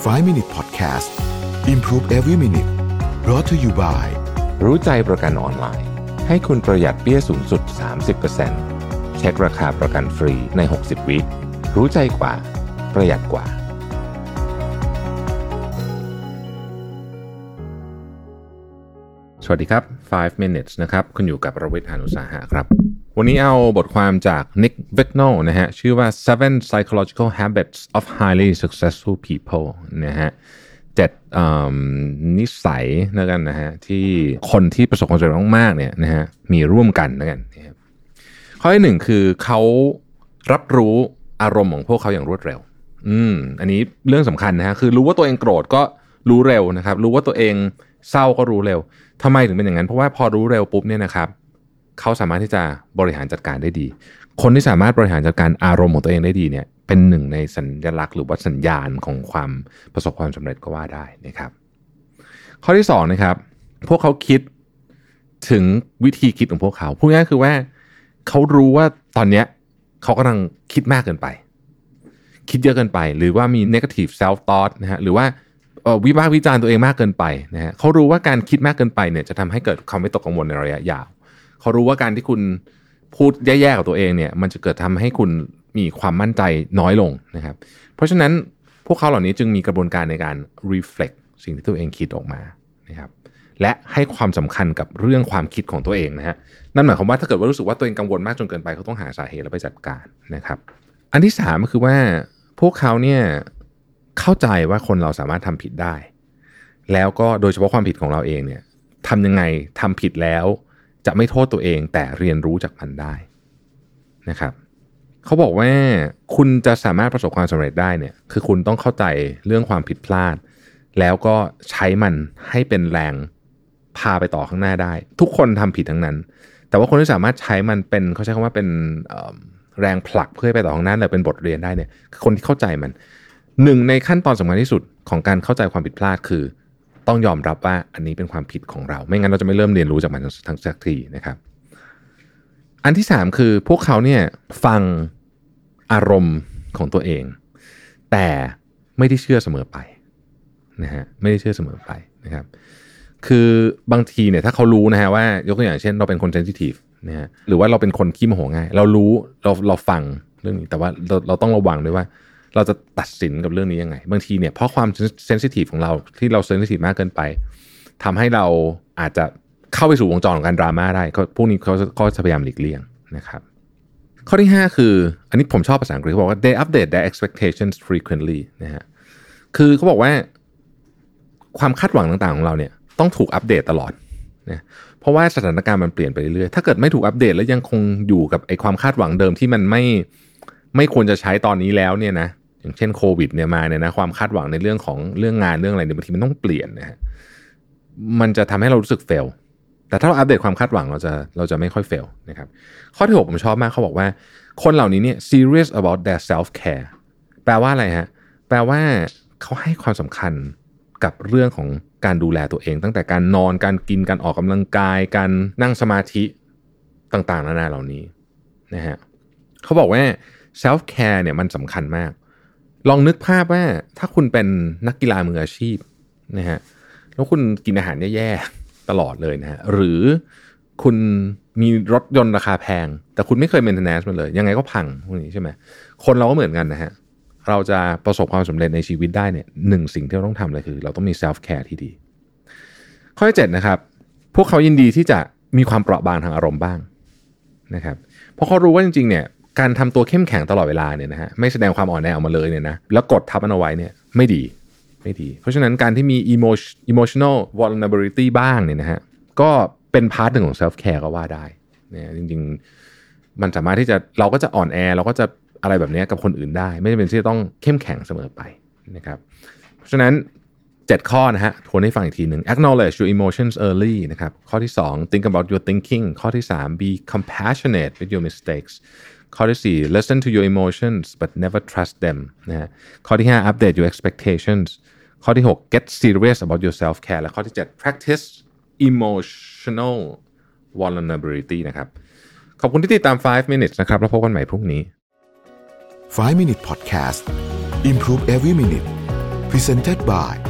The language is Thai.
5 Minute Podcast Improve Every Minute brought to you by รู้ใจประกันออนไลน์ ให้คุณประหยัดเปี้ยสูงสุด 30%เช็คราคาประกันฟรีใน 60 วิรู้ใจกว่า ประหยัดกว่า สวัสดีครับ 5 minutes นะครับ คุณอยู่กับประวิทยานุสาหะครับ วันนี้เอาบทความจาก Nick v i g n o นะฮะชื่อว่า seven psychological habits of highly successful people นะฮะเจ็ดนิสัยนะกันนะฮะที่คนที่ประสบความสำเร็จมากๆเนี่ยนะฮะมีร่วมกันนะกันนะครับข้อที่หนึ่งคือเขารับรู้อารมณ์ของพวกเขาอย่างรวดเร็ว อืม อันนี้เรื่องสำคัญนะฮะคือรู้ว่าตัวเองโกรธก็รู้เร็วนะครับ รู้ว่าตัวเองเศร้าก็รู้เร็วทำไมถึงเป็นอย่างนั้น เพราะว่าพอรู้เร็วปุ๊บเนี่ยนะครับ เขาสามารถที่จะบริหารจัดการได้ดี คนที่สามารถบริหารจัดการอารมณ์ของตัวเองได้ดีเนี่ยเป็นหนึ่งในสัญลักษณ์หรือว่าสัญญาณของความประสบความสำเร็จก็ว่าได้นะครับ ข้อที่สองนะครับพวกเขาคิดถึงวิธีคิดของพวกเขาพูดง่ายคือว่าเขารู้ว่าตอนเนี้ยเขากำลังคิดมากเกินไป คิดเยอะเกินไป หรือว่ามี negative self thought นะฮะหรือว่าวิพากษ์วิจารณ์ตัวเองมากเกินไปนะฮะเขารู้ว่าการคิดมากเกินไปเนี่ยจะทำให้เกิดความไม่ตกกังวลในระยะยาว เขารู้ว่าการที่คุณพูดแย่ๆกับตัวเองเนี่ย มันจะเกิดทำให้คุณมีความมั่นใจน้อยลงนะครับ เพราะฉะนั้นพวกเขาเหล่านี้จึงมีกระบวนการในการ reflect สิ่งที่ตัวเองคิดออกมานะครับและให้ความสำคัญกับเรื่องความคิดของตัวเองนะฮะนั่นหมายความว่าถ้าเกิดว่ารู้สึกว่าตัวเองกังวลมากจนเกินไปเขาต้องหาสาเหตุแล้วไปจัดการนะครับ อันที่สามก็คือว่าพวกเขาเนี่ยเข้าใจว่าคนเราสามารถทำผิดได้ แล้วก็โดยเฉพาะความผิดของเราเองเนี่ยทำยังไงทำผิดแล้ว จะไม่โทษตัวเองแต่เรียนรู้จากมันได้นะครับเขาบอกว่าคุณจะสามารถประสบความสำเร็จได้เนี่ยคือคุณต้องเข้าใจเรื่องความผิดพลาด แล้วก็ใช้มันให้เป็นแรงพาไปต่อข้างหน้าได้ ทุกคนทำผิดทั้งนั้น แต่ว่าคนที่สามารถใช้มันเป็นเขาใช้คำว่าเป็นแรงผลักเพื่อไปต่อข้างหน้าเลยเป็นบทเรียนได้เนี่ยคือคนที่เข้าใจมันหนึ่งในขั้นตอนสำคัญที่สุดของการเข้าใจความผิดพลาดคือ ต้องยอมรับว่าอันนี้เป็นความผิดของเรา ไม่งั้นเราจะไม่เริ่มเรียนรู้จากมันทั้งสักทีนะครับ อันที่สามคือพวกเขาเนี่ยฟังอารมณ์ของตัวเอง แต่ไม่ได้เชื่อเสมอไปนะฮะไม่ได้เชื่อเสมอไปนะครับ คือบางทีเนี่ยถ้าเขารู้นะฮะว่ายกตัวอย่างเช่น เราเป็นคนเซนซิทีฟนะฮะหรือว่าเราเป็นคนขี้โมโหง่าย เรารู้เราเราฟังเรื่องนี้แต่ว่าเราเราต้องระวังด้วยว่า เราจะตัดสินกับเรื่องนี้ยังไง บางทีเนี่ยเพราะความ sensitive ของเราที่เรา sensitive มากเกินไปทำให้เราอาจจะเข้าไปสู่วงจรของการดราม่าได้ก็พวกนี้เขาก็จะพยายามหลีกเลี่ยงนะครับข้อที่ 5 คือ อันนี้ผมชอบภาษาอังกฤษเขาบอกว่า they update their expectations frequently นะฮะคือเขาบอกว่าความคาดหวังต่างๆของเราเนี่ยต้องถูกอัปเดตตลอดนะเพราะว่าสถานการณ์มันเปลี่ยนไปเรื่อยๆถ้าเกิดไม่ถูกอัปเดตแล้วยังคงอยู่กับไอ้ความคาดหวังเดิมที่มันไม่ไม่ควรจะใช้ตอนนี้แล้วเนี่ยนะ อย่างเช่นโควิดเนี่ยมาเนี่ยนะความคาดหวังในเรื่องของเรื่องงานเรื่องอะไรเนี่ยบางทีมันต้องเปลี่ยนนะฮะมันจะทำให้เรารู้สึกเฟลแต่ถ้าเราอัปเดตความคาดหวังเราจะเราจะไม่ค่อยเฟลนะครับข้อที่ 6 ผมชอบมากเขาบอกว่า คนเหล่านี้เนี่ย serious about their self care แปลว่าอะไรฮะแปลว่าเขาให้ความสำคัญกับเรื่องของการดูแลตัวเอง ตั้งแต่การนอนการกินการออกกำลังกาย การนั่งสมาธิต่างๆนานาเหล่านี้นะฮะเขาบอกว่า self care เนี่ยมันสำคัญมาก ลองนึกภาพว่าถ้าคุณเป็นนักกีฬามืออาชีพนะฮะแล้วคุณกินอาหารแย่ๆตลอดเลยนะฮะหรือคุณมีรถยนต์ราคาแพง แต่คุณไม่เคย maintenance มันเลย ยังไงก็พังพวกนี้ใช่ไหมคนเราก็เหมือนกันนะฮะเราจะประสบความสำเร็จในชีวิตได้เนี่ยหนึ่งสิ่งที่เราต้องทำเลยคือ เราต้องมี self care ที่ดี ข้อที่เจ็ดนะครับ พวกเขายินดีที่จะมีความเปราะบางทางอารมณ์บ้างนะครับเพราะเขารู้ว่าจริงๆเนี่ย การทำตัวเข้มแข็งตลอดเวลาเนี่ยนะฮะไม่แสดงความอ่อนแอออกมาเลยเนี่ยนะแล้วกดทับมันเอาไว้เนี่ยไม่ดีไม่ดี เพราะฉะนั้นการที่มี emotion emotional vulnerability บ้างเนี่ยนะฮะก็เป็น part หนึ่งของ self care ก็ว่าได้เนี่ยจริงๆ มันสามารถที่จะเราก็จะอ่อนแอเราก็จะอะไรแบบนี้กับคนอื่นได้ ไม่จำเป็นที่จะต้องเข้มแข็งเสมอไปนะครับ เพราะฉะนั้น 7 ข้อนะฮะทวนให้ฟังอีกทีหนึ่ง acknowledge your emotions early นะครับข้อที่ 2 think about your thinking ข้อที่ 3 be compassionate with your mistakes ข้อที่ 4 listen to your emotions but never trust them นะฮะข้อที่ 5 update your expectations ข้อที่ 6 get serious about your self care และข้อที่ 7 practice emotional vulnerability นะครับ ขอบคุณที่ติดตาม 5 minutes นะครับ แล้วพบกันใหม่พรุ่งนี้ 5 Minute Podcast Improve Every Minute Presented by